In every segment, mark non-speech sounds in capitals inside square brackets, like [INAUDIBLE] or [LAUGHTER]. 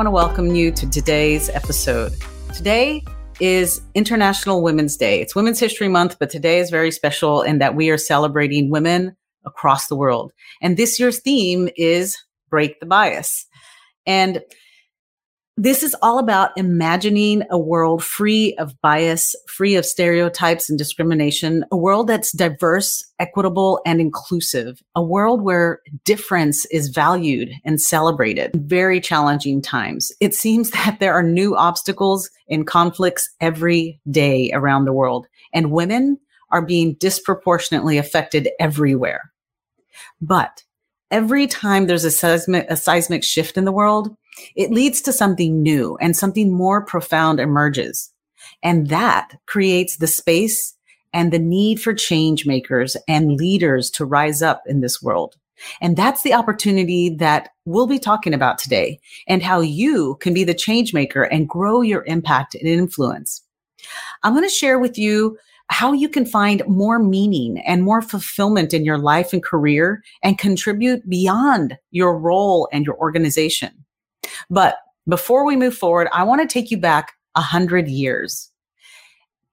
Want to welcome you to today's episode. Today is International Women's Day. It's Women's History Month, but today is very special in that we are celebrating women across the world. And this year's theme is Break the Bias. And this is all about imagining a world free of bias, free of stereotypes and discrimination, a world that's diverse, equitable, and inclusive, a world where difference is valued and celebrated. Very challenging times. It seems [LAUGHS] that there are new obstacles and conflicts every day around the world, and women are being disproportionately affected everywhere. But every time there's a seismic, a seismic shift in the world, it leads to something new and something more profound emerges. And that creates the space and the need for change makers and leaders to rise up in this world. And that's the opportunity that we'll be talking about today and how you can be the change maker and grow your impact and influence. I'm going to share with you how you can find more meaning and more fulfillment in your life and career and contribute beyond your role and your organization. But before we move forward, I want to take you back a hundred years.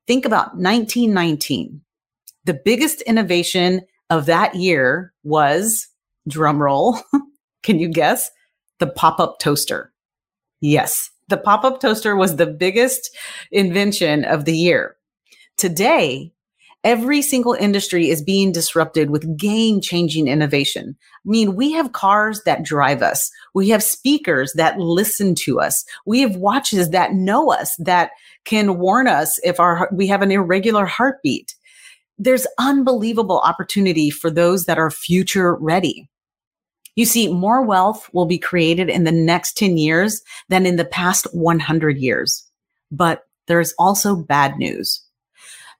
Think about 1919. The biggest innovation of that year was drumroll. [LAUGHS] Can you guess? The pop-up toaster. Yes, the pop-up toaster was the biggest invention of the year. Today, every single industry is being disrupted with game changing innovation. I mean, we have cars that drive us. We have speakers that listen to us. We have watches that know us, that can warn us if our, we have an irregular heartbeat. There's unbelievable opportunity for those that are future ready. You see, more wealth will be created in the next 10 years than in the past 100 years. But there's also bad news.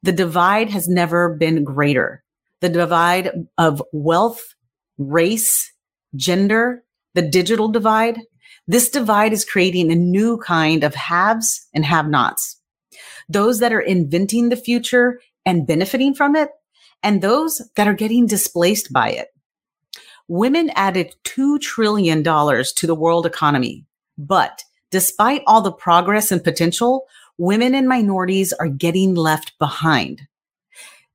The divide has never been greater. The divide of wealth, race, gender, the digital divide. This divide is creating a new kind of haves and have nots. Those that are inventing the future and benefiting from it, and those that are getting displaced by it. Women added $2 trillion to the world economy. But despite all the progress and potential, women and minorities are getting left behind.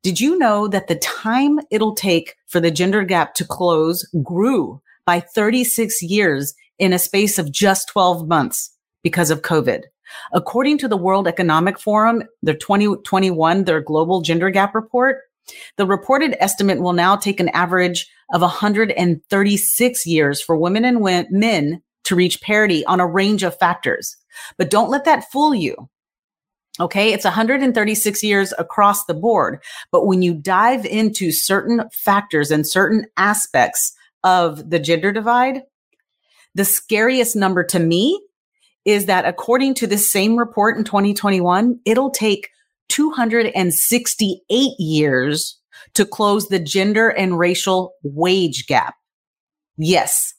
Did you know that the time it'll take for the gender gap to close grew by 36 years in a space of just 12 months because of COVID? According to the World Economic Forum, their 2021, their global gender gap report, the reported estimate will now take an average of 136 years for women and men to reach parity on a range of factors. But don't let that fool you. Okay. It's 136 years across the board. But when you dive into certain factors and certain aspects of the gender divide, the scariest number to me is that according to this same report in 2021, it'll take 268 years to close the gender and racial wage gap. Yes.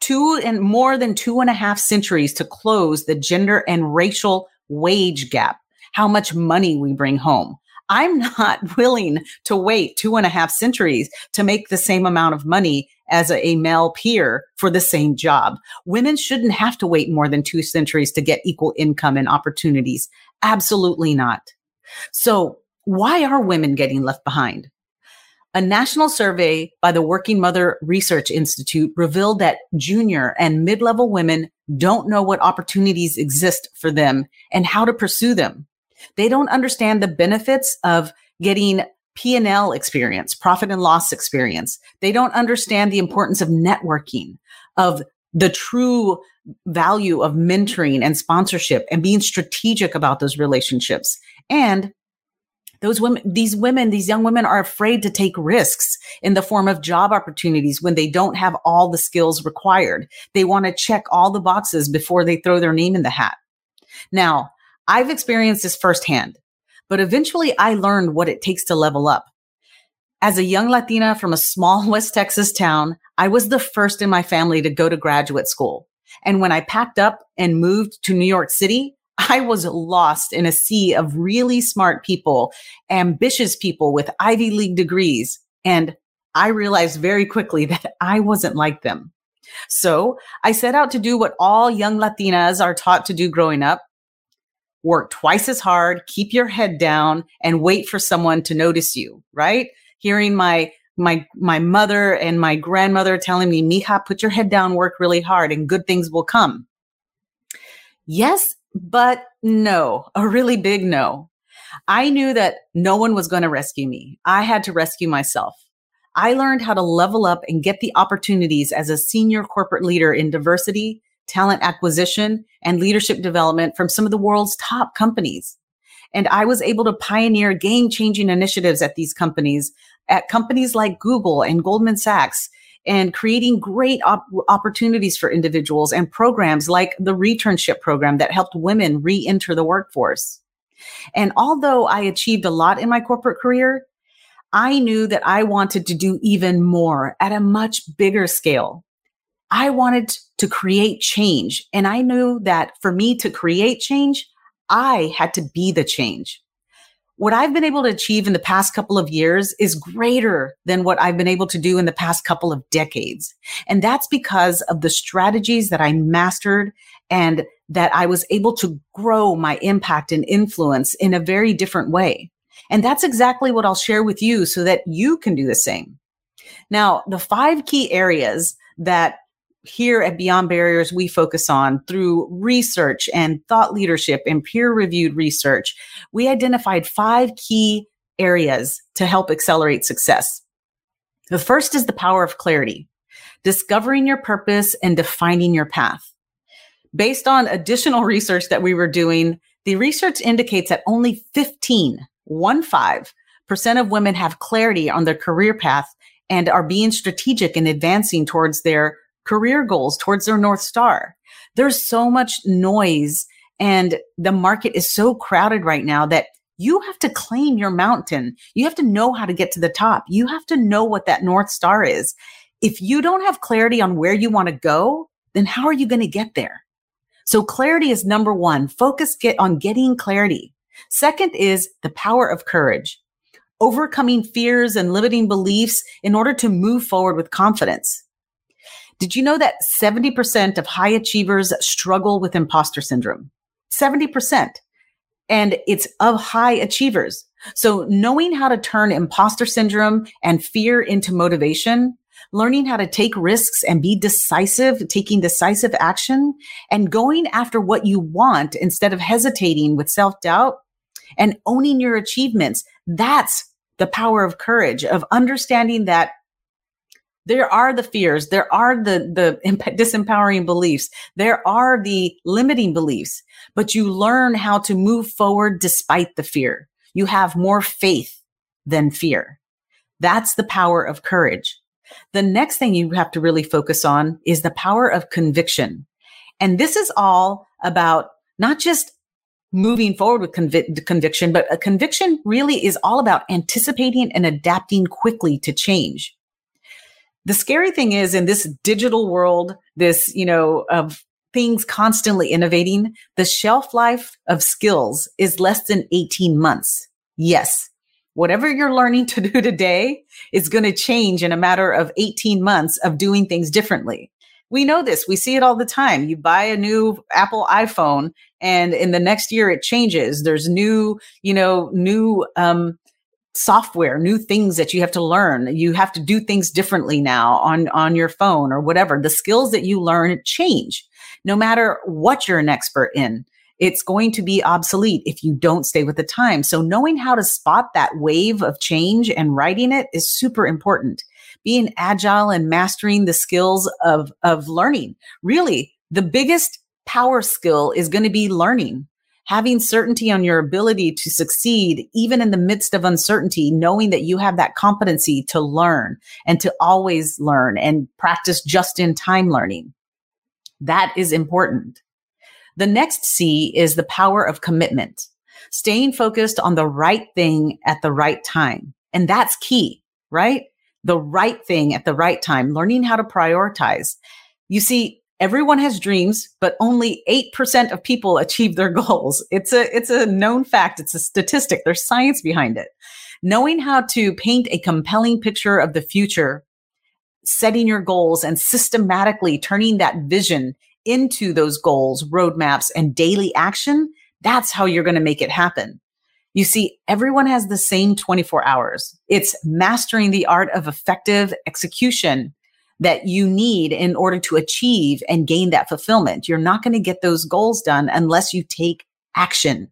Two and more than two and a half centuries to close the gender and racial wage gap, how much money we bring home. I'm [LAUGHS] not willing to wait two and a half centuries to make the same amount of money as a, male peer for the same job. Women shouldn't have to wait more than two centuries to get equal income and opportunities. Absolutely not. So why are women getting left behind? A national survey by the Working Mother Research Institute revealed that junior and mid-level women don't know what opportunities exist for them and how to pursue them. They don't understand the benefits of getting P&L experience, profit and loss experience. They don't understand the importance of networking, of the true value of mentoring and sponsorship and being strategic about those relationships. And Those women, these women, these young women are afraid to take risks in the form of job opportunities when they don't have all the skills required. They want to check all the boxes before they throw their name in the hat. Now, I've experienced this firsthand, but eventually I learned what it takes to level up. As a young Latina from a small [LAUGHS] West Texas town, I was the first in my family to go to graduate school. And when I packed up and moved to New York City, I was lost in a sea of really smart people, ambitious people with Ivy League degrees. And I realized very quickly [LAUGHS] that I wasn't like them. So I set out to do what all young Latinas are taught to do growing up. Work twice as hard, keep your head down and wait for someone to notice you, right? Hearing my my my mother and my grandmother telling me, "Mija, put your head down, work really hard and good things will come." Yes, but no, a really big no. I knew that no one was going to rescue me. I had to rescue myself. I learned how to level up and get the opportunities as a senior corporate leader in diversity, talent acquisition, and leadership development from some of the world's top companies. And I was able to pioneer game changing initiatives at these companies, at companies like Google and Goldman Sachs, and creating great op- opportunities for individuals and programs like the returnship program that helped women re-enter the workforce. And although I achieved a lot in my corporate career, I knew that I wanted to do even more at a much bigger scale. I wanted to create change. And I knew that for me to create change, I had to be the change what I've been able to achieve in the past couple of years is greater than what I've been able to do in the past couple of decades. And that's because of the strategies that I mastered and that I was able to grow my impact and influence in a very different way. And that's exactly what I'll share with you so that you can do the same. Now, the five key areas that here at Beyond Barriers, we focus on through research and thought leadership and peer reviewed research. We identified five key areas to help accelerate success. The first is the power of clarity, discovering your purpose and defining your path. Based on additional research that we were doing, the research indicates that only 15, one five percent of women have clarity on their career path and are being strategic in advancing towards their career goals towards their North Star. There's so much noise and the market is so crowded right now that you have to claim your mountain. You have to know how to get to the top. You have to know what that North Star is. If you don't have clarity on where you want to go, then how are you going to get there? So clarity is number one. Focus get on getting clarity. Second is the power of courage, overcoming fears and limiting beliefs in order to move forward with confidence. Did you know that 70% of high achievers struggle with imposter syndrome? 70%. And it's of high achievers. So knowing how to turn imposter syndrome and fear into motivation, learning how to take risks and be decisive, taking decisive action and going after what you want instead of hesitating with self doubt and owning your achievements. That's the power of courage of understanding that there are the fears. There are the the disempowering beliefs. There are the limiting beliefs. But you learn how to move forward despite the fear. You have more faith than fear. That's the power of courage. The next thing you have to really focus on is the power of conviction. And this is all about not just moving forward with convi- conviction but a conviction really is all about anticipating and adapting quickly to change the scary thing is in this digital world, this, you know, of things constantly innovating, the shelf life of skills is less than 18 months. Yes. Whatever you're learning to do today is going to change in a matter of 18 months of doing things differently. We know this. We see it all the time. You buy a new Apple iPhone and in the next year it changes. There's new, you know, new um, software, new things that you have to learn. You have to do things differently now on, on your phone or whatever. The skills that you learn change no matter what you're an expert in. It's going to be obsolete if you don't stay with the time. So knowing how to spot that wave of change and writing it is super important. Being agile and mastering the skills of, of learning. Really, the biggest power skill is going to be learning having certainty on your ability to succeed, even in the midst of uncertainty, knowing that you have that competency to learn and to always learn and practice just in time learning. That is important. The next C is the power of commitment, staying focused on the right thing at the right time. And that's key, right? The right thing at the right time, learning how to prioritize. You see, everyone has dreams, but only 8% of people achieve their [LAUGHS] goals. It's a, it's a known fact. It's a statistic. There's science behind it. Knowing how to paint a compelling picture of the future, setting your goals and systematically turning that vision into those goals, roadmaps and daily action. That's how you're going to make it happen. You see, everyone has the same 24 hours. It's mastering the art of effective execution that you need in order to achieve and gain that fulfillment. You're not going to get those goals done unless you take action.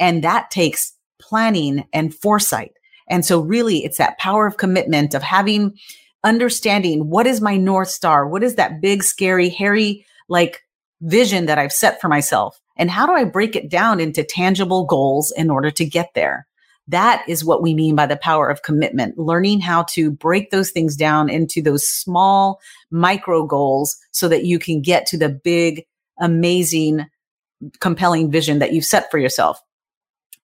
And that takes planning and foresight. And so really it's that power of commitment of having understanding what is my North Star? What is that big, scary, hairy, like vision that I've set for myself? And how do I break it down into tangible goals in order to get there? That is what we mean by the power of commitment, learning how to break those things down into those small micro goals so that you can get to the big, amazing, compelling vision that you've set for yourself.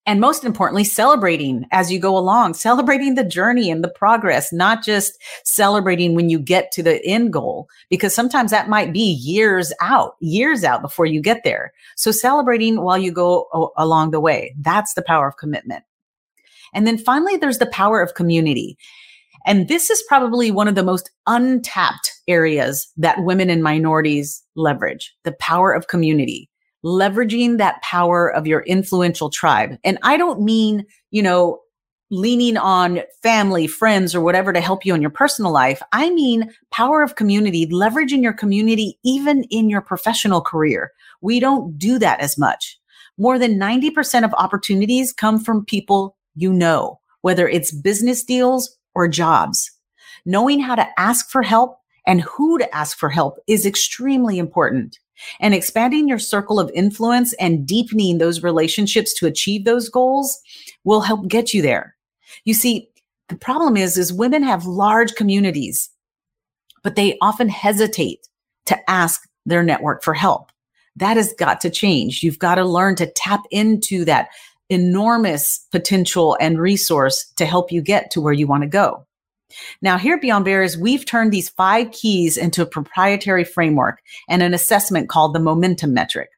And most importantly, celebrating as you go along, celebrating the journey and the progress, not just celebrating when you get to the end goal, because sometimes that might be years out, years out before you get there. So celebrating while you go along the way. That's the power of commitment. And then finally, there's the power of community. And this is probably one of the most untapped areas that women and minorities leverage the power of community, leveraging that power of your influential tribe. And I don't mean, you know, leaning on family, friends, or whatever to help you in your personal life. I mean, power of community, leveraging your community even in your professional career. We don't do that as much. More than 90% of opportunities come from people you know, whether it's business deals or jobs. Knowing how to ask for help and who to ask for help is extremely important. And expanding your circle of influence and deepening those relationships to achieve those goals will help get you there. You see, the problem is, is women have large communities, but they often hesitate to ask their network for help. That has got to change. You've got to learn to tap into that enormous potential and resource to help you get to where you want to go. Now, here at Beyond Barriers, we've turned these five keys into a proprietary framework and an assessment called the momentum metric.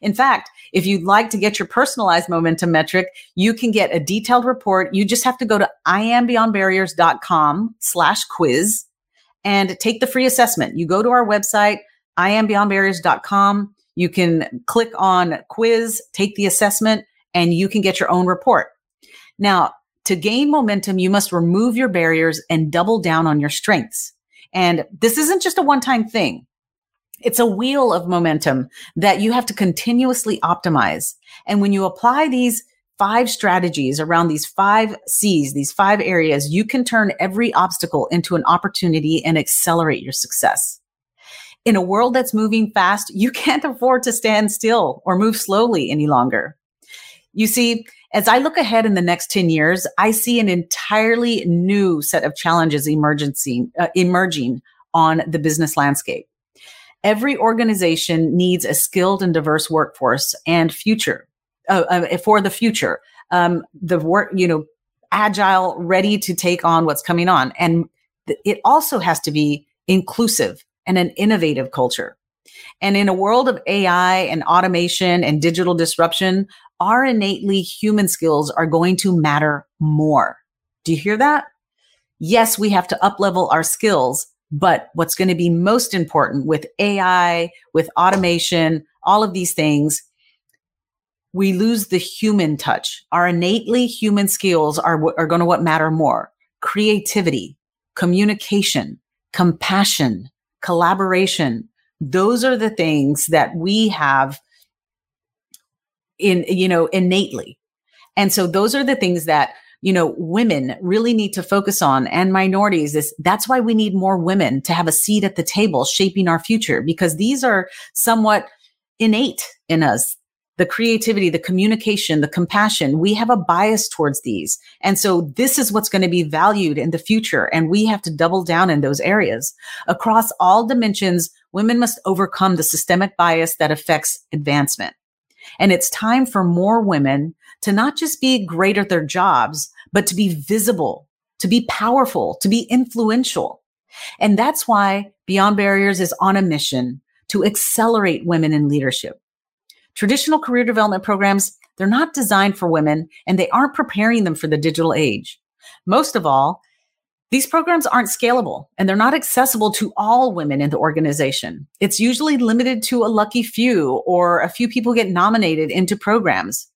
In fact, if you'd like to get your personalized momentum metric, you can get a detailed report. You just have to go to iambeyondbarriers.com slash quiz and take the free assessment. You go to our website, iambeyondbarriers.com. You can click on quiz, take the assessment, and you can get your own report. Now, to gain momentum, you must remove your barriers and double down on your strengths. And this isn't just a one time thing. It's a wheel of momentum that you have to continuously optimize. And when you apply these five strategies around these five C's, these five areas, you can turn every obstacle into an opportunity and accelerate your success. In a world that's moving fast, you can't [LAUGHS] afford to stand still or move slowly any longer. You see, as I look ahead in the next 10 years, I see an entirely new set of challenges emerging, uh, emerging on the business landscape. Every organization needs a skilled and diverse workforce and future uh, uh, for the future. Um, the work, you know, agile, ready to take on what's coming on. And th- it also has to be inclusive and an innovative culture. And in a world of AI and automation and digital disruption, our innately human skills are going to matter more. Do you hear that? Yes, we have to uplevel our skills, but what's going to be most important with AI, with automation, all of these things, we lose the human touch. Our innately human skills are, are going to what matter more. Creativity, communication, compassion, collaboration. Those are the things that we have in, you know, innately. And so those are the things that, you know, women really need to focus on and minorities is that's why we need more women to have a seat at the table shaping our future because these are somewhat innate in us. the creativity, the communication, the compassion. We have a bias towards these. And so this is what's going to be valued in the future. And we have to double down in those areas. Across all dimensions, women must overcome the systemic bias that affects advancement. And it's time for more women to not just be great at their jobs, but to be visible, to be powerful, to be influential. And that's why Beyond Barriers is on a mission to accelerate women in leadership. Traditional career development programs, they're not designed for women and they aren't preparing them for the digital age. Most of all, these programs aren't scalable and they're not accessible to all women in the organization. It's usually limited to a lucky few or a few people get nominated into programs.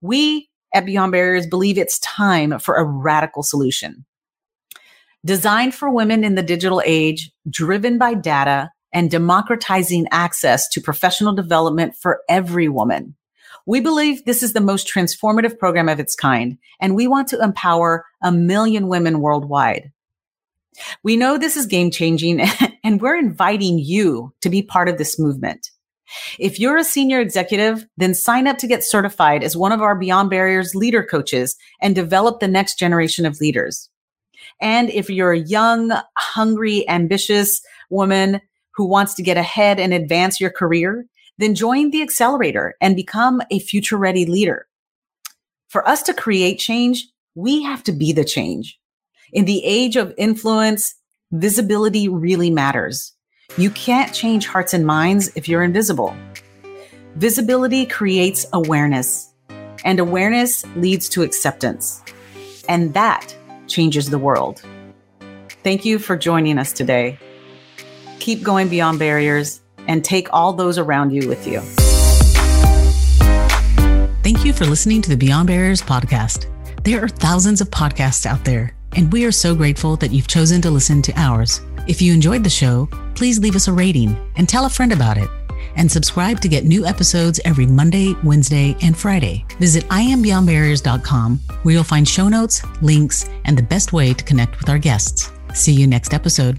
We at Beyond Barriers believe it's time for a radical solution. Designed for women in the digital age, driven by data, and democratizing access to professional development for every woman. We believe this is the most transformative program of its kind, and we want to empower a million women worldwide. We know this is game changing, [LAUGHS] and we're inviting you to be part of this movement. If you're a senior executive, then sign up to get certified as one of our Beyond Barriers leader coaches and develop the next generation of leaders. And if you're a young, hungry, ambitious woman who wants to get ahead and advance your career, then join the accelerator and become a future ready leader. For us to create change, we have to be the change. In the age of influence, visibility really matters. You can't change hearts and minds if you're invisible. Visibility creates awareness, and awareness leads to acceptance. And that changes the world. Thank you for joining us today keep going beyond barriers, and take all those around you with you. Thank you for listening to the Beyond Barriers podcast. There are thousands of podcasts out there, and we are so grateful that you've chosen to listen to ours. If you enjoyed the show, please leave us a rating and tell a friend about it. And subscribe to get new episodes every Monday, Wednesday, and Friday. Visit iambeyondbarriers.com where you'll find show notes, links, and the best way to connect with our guests. See you next episode.